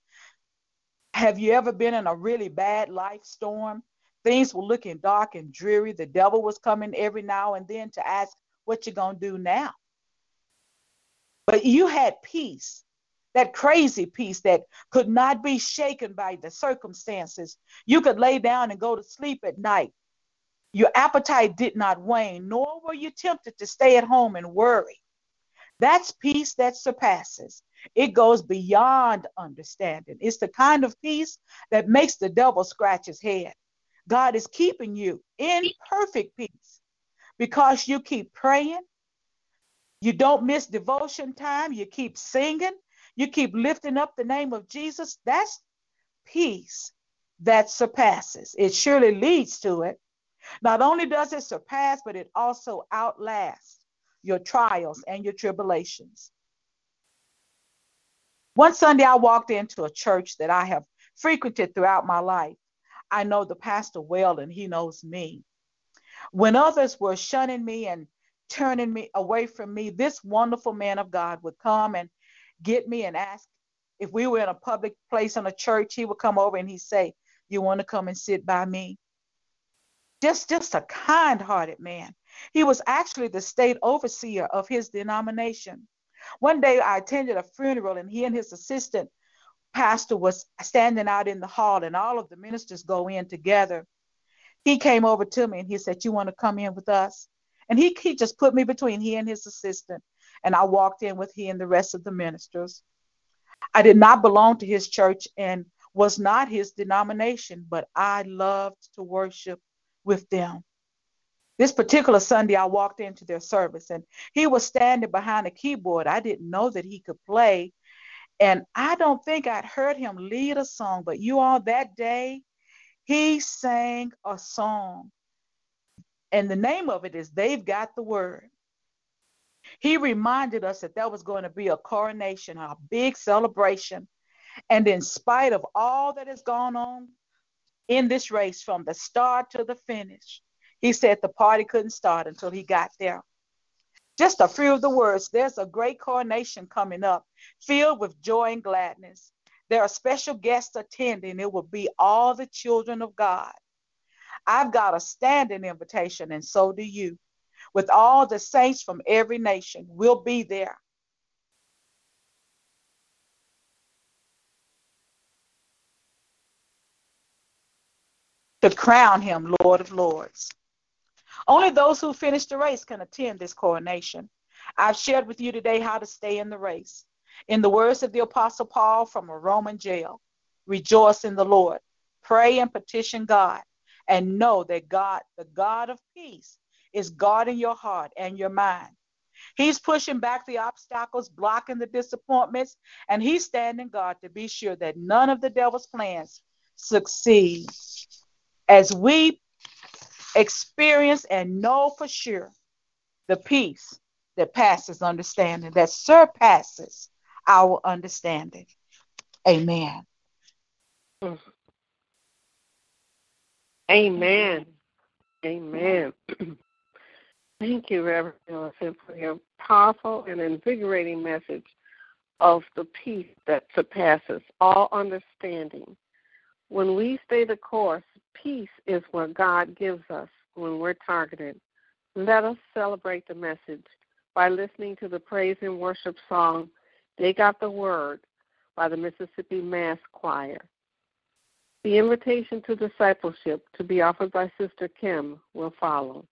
Have you ever been in a really bad life storm? Things were looking dark and dreary. The devil was coming every now and then to ask, What you gonna do now? But you had peace, that crazy peace that could not be shaken by the circumstances. You could lay down and go to sleep at night. Your appetite did not wane, nor were you tempted to stay at home and worry. That's peace that surpasses. It goes beyond understanding. It's the kind of peace that makes the devil scratch his head. God is keeping you in perfect peace because you keep praying. You don't miss devotion time. You keep singing. You keep lifting up the name of Jesus. That's peace that surpasses. It surely leads to it. Not only does it surpass, but it also outlasts your trials and your tribulations. One Sunday, I walked into a church that I have frequented throughout my life. I know the pastor well, and he knows me. When others were shunning me and turning me away from me, this wonderful man of God would come and get me and ask if we were in a public place in a church, he would come over and he'd say, You want to come and sit by me? Just, just a kind hearted man. He was actually the state overseer of his denomination. One day I attended a funeral and he and his assistant pastor was standing out in the hall and all of the ministers go in together. He came over to me and he said, You want to come in with us? And he, he just put me between he and his assistant. And I walked in with he and the rest of the ministers. I did not belong to his church and was not his denomination, but I loved to worship with them. This particular Sunday, I walked into their service and he was standing behind a keyboard. I didn't know that he could play. And I don't think I'd heard him lead a song, but you all, that day, he sang a song. And the name of it is They've Got the Word. He reminded us that there was going to be a coronation, a big celebration. And in spite of all that has gone on in this race from the start to the finish, he said the party couldn't start until he got there. Just a few of the words there's a great coronation coming up, filled with joy and gladness. There are special guests attending. It will be all the children of God. I've got a standing invitation, and so do you. With all the saints from every nation, we'll be there. To crown him Lord of Lords. Only those who finish the race can attend this coronation. I've shared with you today how to stay in the race. In the words of the Apostle Paul from a Roman jail, rejoice in the Lord, pray and petition God, and know that God, the God of peace, is guarding your heart and your mind. He's pushing back the obstacles, blocking the disappointments, and he's standing guard to be sure that none of the devil's plans succeed. As we experience and know for sure the peace that passes understanding, that surpasses our understanding. Amen. Amen. Amen. Thank you, Reverend Ellison, for your powerful and invigorating message of the peace that surpasses all understanding. When we stay the course, peace is what God gives us when we're targeted. Let us celebrate the message by listening to the praise and worship song, They Got the Word, by the Mississippi Mass Choir. The invitation to discipleship to be offered by Sister Kim will follow.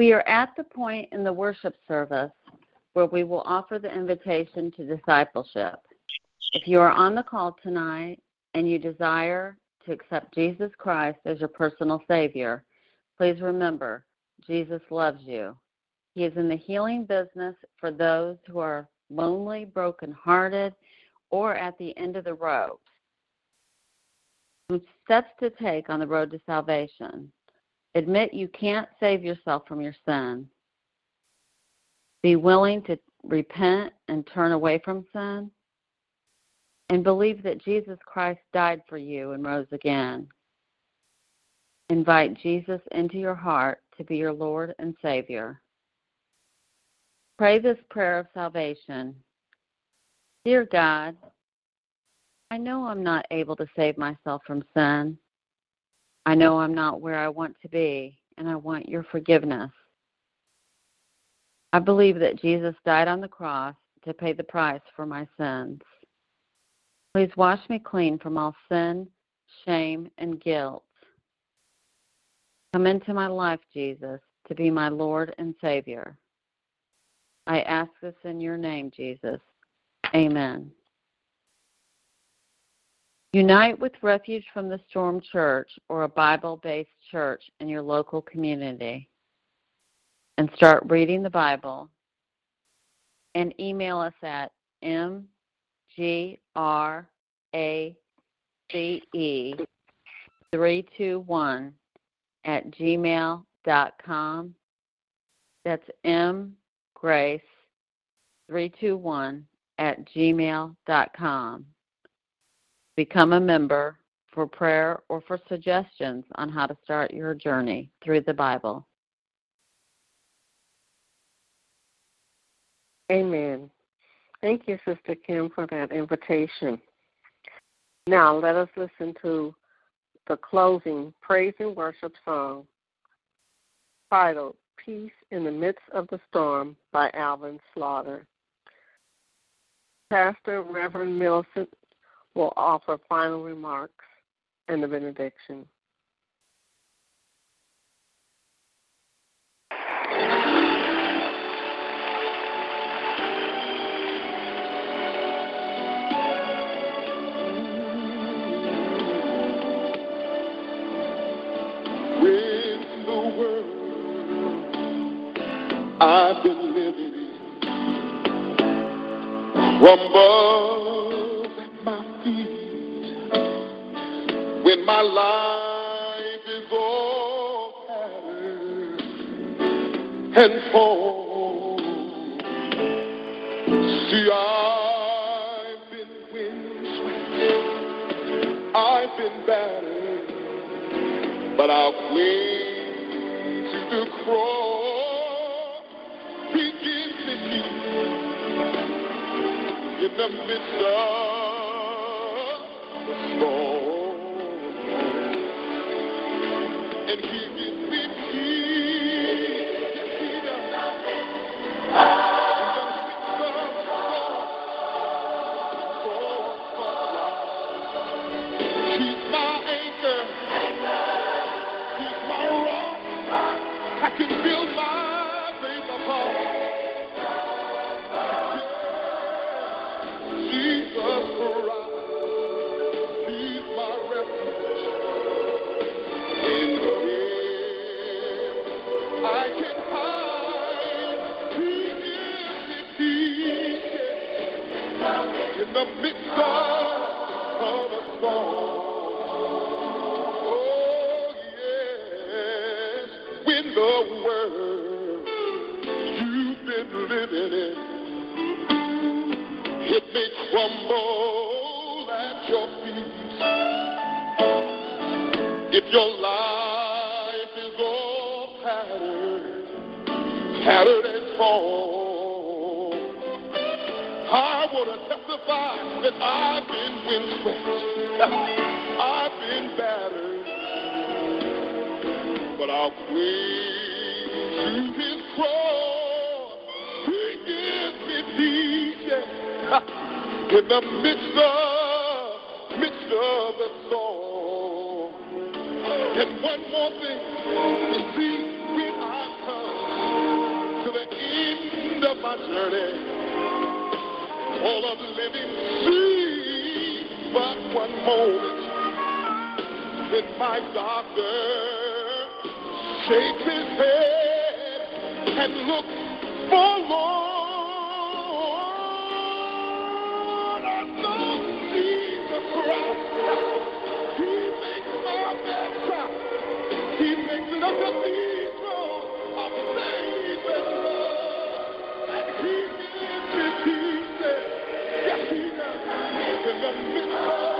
We are at the point in the worship service where we will offer the invitation to discipleship. If you are on the call tonight and you desire to accept Jesus Christ as your personal Savior, please remember Jesus loves you. He is in the healing business for those who are lonely, brokenhearted, or at the end of the road. Some steps to take on the road to salvation. Admit you can't save yourself from your sin. Be willing to repent and turn away from sin. And believe that Jesus Christ died for you and rose again. Invite Jesus into your heart to be your Lord and Savior. Pray this prayer of salvation. Dear God, I know I'm not able to save myself from sin. I know I'm not where I want to be, and I want your forgiveness. I believe that Jesus died on the cross to pay the price for my sins. Please wash me clean from all sin, shame, and guilt. Come into my life, Jesus, to be my Lord and Savior. I ask this in your name, Jesus. Amen. Unite with Refuge from the Storm Church or a Bible based church in your local community and start reading the Bible and email us at mgrace321 at gmail.com. That's mgrace321 at gmail.com. Become a member for prayer or for suggestions on how to start your journey through the Bible. Amen. Thank you, Sister Kim, for that invitation. Now, let us listen to the closing praise and worship song titled Peace in the Midst of the Storm by Alvin Slaughter. Pastor Reverend Millicent will offer final remarks and the benediction. With the world I've been living in, crumbles When my life is all tattered and torn, see, I've been windswept, I've been battered but I'll cling to the cross. Begin to keep in the midst of the storm, the midst of, a storm. Oh, yes, when the world you've been living in it may crumble at your feet. If your life is all tattered, tattered and torn, I want to testify that I've been windswept, I've been battered, but I'll cling to His cross. He gives me peace in the midst of, midst of the storm. And one more thing, you see, when I come to the end of my journey, all of living see but one moment when my doctor shakes his head and looks forlorn. I know Jesus Christ. He makes my cry. He makes it a cathedral In the midst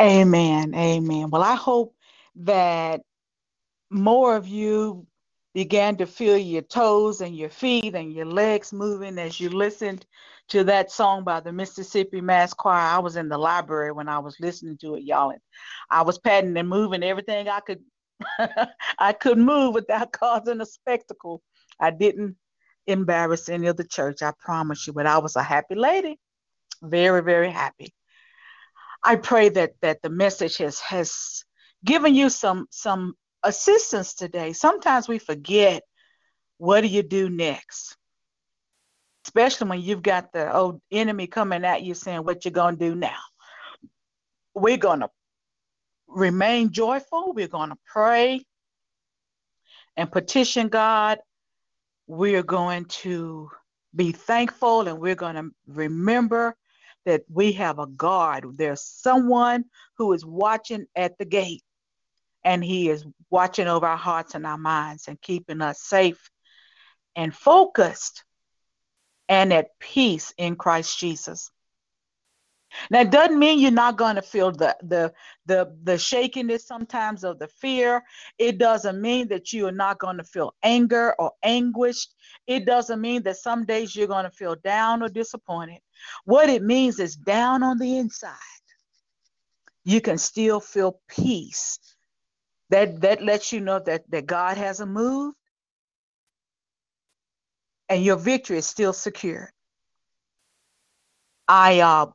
Amen. Amen. Well, I hope that more of you began to feel your toes and your feet and your legs moving as you listened to that song by the Mississippi Mass Choir. I was in the library when I was listening to it, y'all, and I was patting and moving everything I could I could move without causing a spectacle. I didn't embarrass any of the church, I promise you, but I was a happy lady. Very, very happy. I pray that that the message has has given you some some assistance today. Sometimes we forget what do you do next, especially when you've got the old enemy coming at you saying what you're gonna do now. We're gonna remain joyful. We're gonna pray and petition God. We're going to be thankful and we're going to remember that we have a guard. There's someone who is watching at the gate, and he is watching over our hearts and our minds and keeping us safe and focused and at peace in Christ Jesus. Now, it doesn't mean you're not going to feel the the the the shakiness sometimes of the fear. It doesn't mean that you are not going to feel anger or anguished. It doesn't mean that some days you're going to feel down or disappointed. What it means is down on the inside, you can still feel peace. That that lets you know that that God hasn't moved, and your victory is still secure. I uh,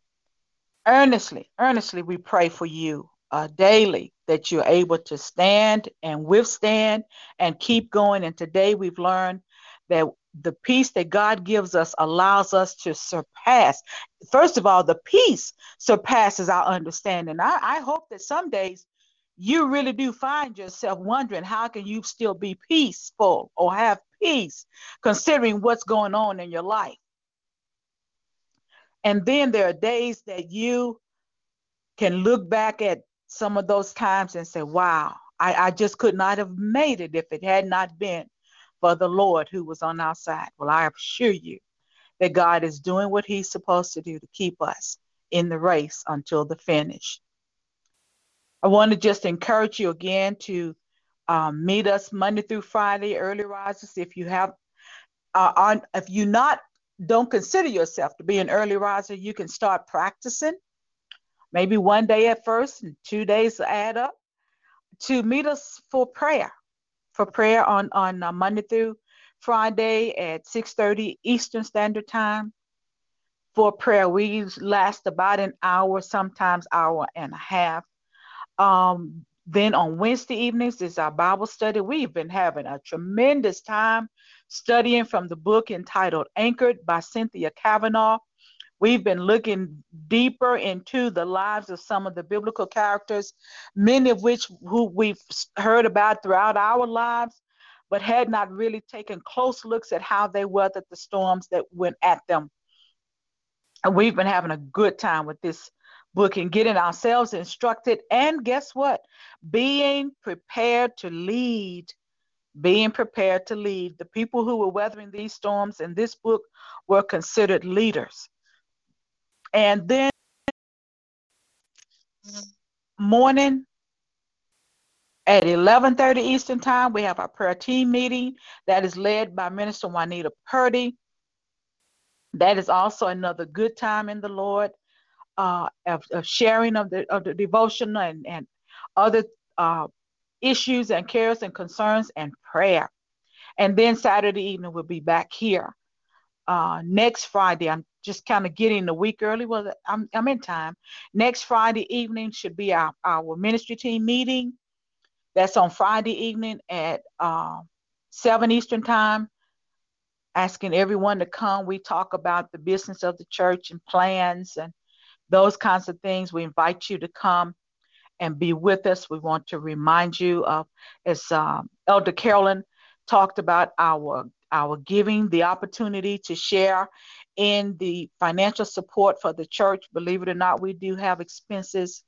earnestly, earnestly, we pray for you uh, daily that you're able to stand and withstand and keep going. And today we've learned that the peace that God gives us allows us to surpass. First of all, the peace surpasses our understanding. I, I hope that some days you really do find yourself wondering how can you still be peaceful or have peace considering what's going on in your life. And then there are days that you can look back at some of those times and say, wow, I, I just could not have made it if it had not been for the Lord who was on our side. Well, I assure you that God is doing what He's supposed to do to keep us in the race until the finish. I want to just encourage you again to um, meet us Monday through Friday, early risers. If you have, uh, on, if you not don't consider yourself to be an early riser, you can start practicing. Maybe one day at first, and two days add up. To meet us for prayer, for prayer on on uh, Monday through Friday at 6:30 Eastern Standard Time. For prayer, we last about an hour, sometimes hour and a half. Um, then on Wednesday evenings is our Bible study. We've been having a tremendous time studying from the book entitled Anchored by Cynthia Kavanaugh. We've been looking deeper into the lives of some of the biblical characters, many of which who we've heard about throughout our lives, but had not really taken close looks at how they weathered the storms that went at them. And we've been having a good time with this book and getting ourselves instructed. And guess what? Being prepared to lead being prepared to lead. The people who were weathering these storms in this book were considered leaders. And then morning at 11:30 Eastern Time, we have our prayer team meeting that is led by Minister Juanita Purdy. That is also another good time in the Lord uh, of, of, sharing of the of the devotion and and other uh, issues and cares and concerns and prayer. And then Saturday evening we'll be back here. Uh, next Friday, I'm just kind of getting the week early. Well, I'm, I'm in time. Next Friday evening should be our, our ministry team meeting. That's on Friday evening at uh, 7 Eastern Time. Asking everyone to come. We talk about the business of the church and plans and those kinds of things. We invite you to come and be with us. We want to remind you of, as um, Elder Carolyn talked about, our our giving, the opportunity to share in the financial support for the church. Believe it or not, we do have expenses,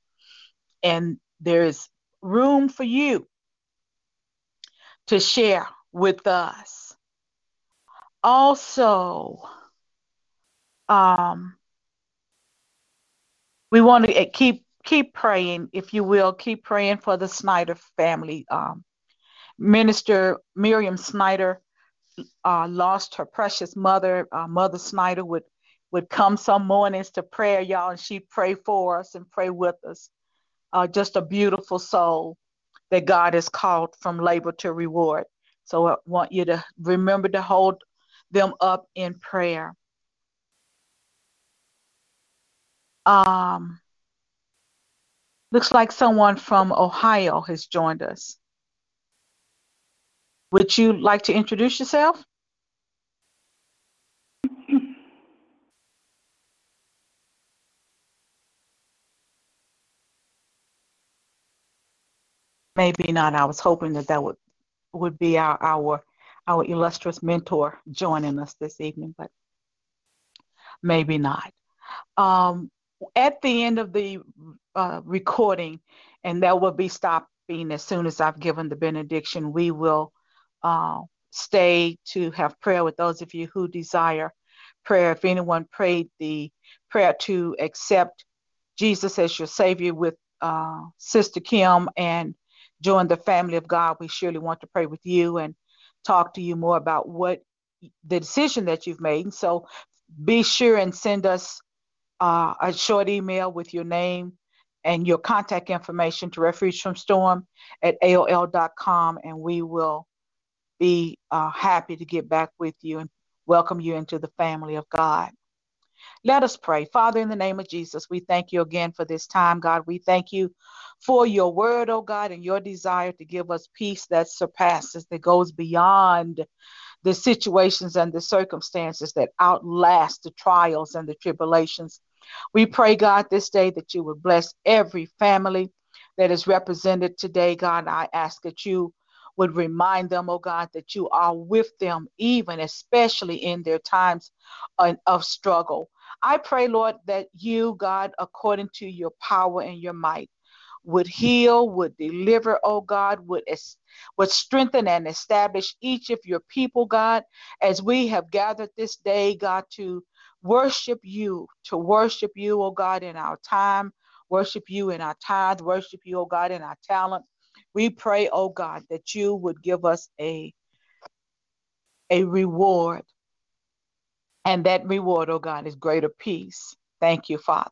and there is room for you to share with us. Also, um, we want to keep keep praying, if you will, keep praying for the Snyder family. Um, Minister Miriam Snyder uh, lost her precious mother. Uh, mother Snyder would would come some mornings to prayer, y'all, and she'd pray for us and pray with us. Uh, just a beautiful soul that God has called from labor to reward. So I want you to remember to hold them up in prayer. Um, Looks like someone from Ohio has joined us. Would you like to introduce yourself? Maybe not. I was hoping that that would would be our our our illustrious mentor joining us this evening, but maybe not. Um, at the end of the uh, recording, and that will be stopping as soon as I've given the benediction. We will uh, stay to have prayer with those of you who desire prayer. If anyone prayed the prayer to accept Jesus as your Savior with uh, Sister Kim and join the family of God, we surely want to pray with you and talk to you more about what the decision that you've made. So be sure and send us uh, a short email with your name and your contact information to refuge from storm at aol.com and we will be uh, happy to get back with you and welcome you into the family of god. Let us pray. Father in the name of jesus we thank you again for this time god. We thank you for your word oh god and your desire to give us peace that surpasses that goes beyond the situations and the circumstances that outlast the trials and the tribulations we pray, God, this day that you would bless every family that is represented today, God. I ask that you would remind them, oh God, that you are with them, even especially in their times of struggle. I pray, Lord, that you, God, according to your power and your might, would heal, would deliver, oh God, would, would strengthen and establish each of your people, God, as we have gathered this day, God, to worship you, to worship you, oh God, in our time, worship you in our tithe, worship you, oh God, in our talent. We pray, oh God, that you would give us a, a reward. And that reward, oh God, is greater peace. Thank you, Father.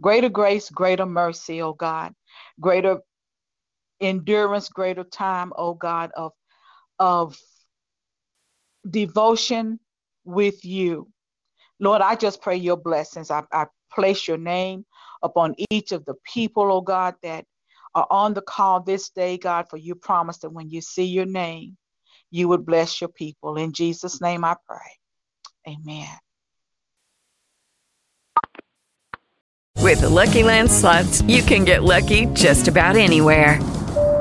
Greater grace, greater mercy, oh God, greater endurance, greater time, oh God, of, of devotion with you. Lord, I just pray your blessings. I, I place your name upon each of the people, oh God, that are on the call this day, God, for you promised that when you see your name, you would bless your people. In Jesus' name I pray. Amen. With the Lucky Land slots, you can get lucky just about anywhere.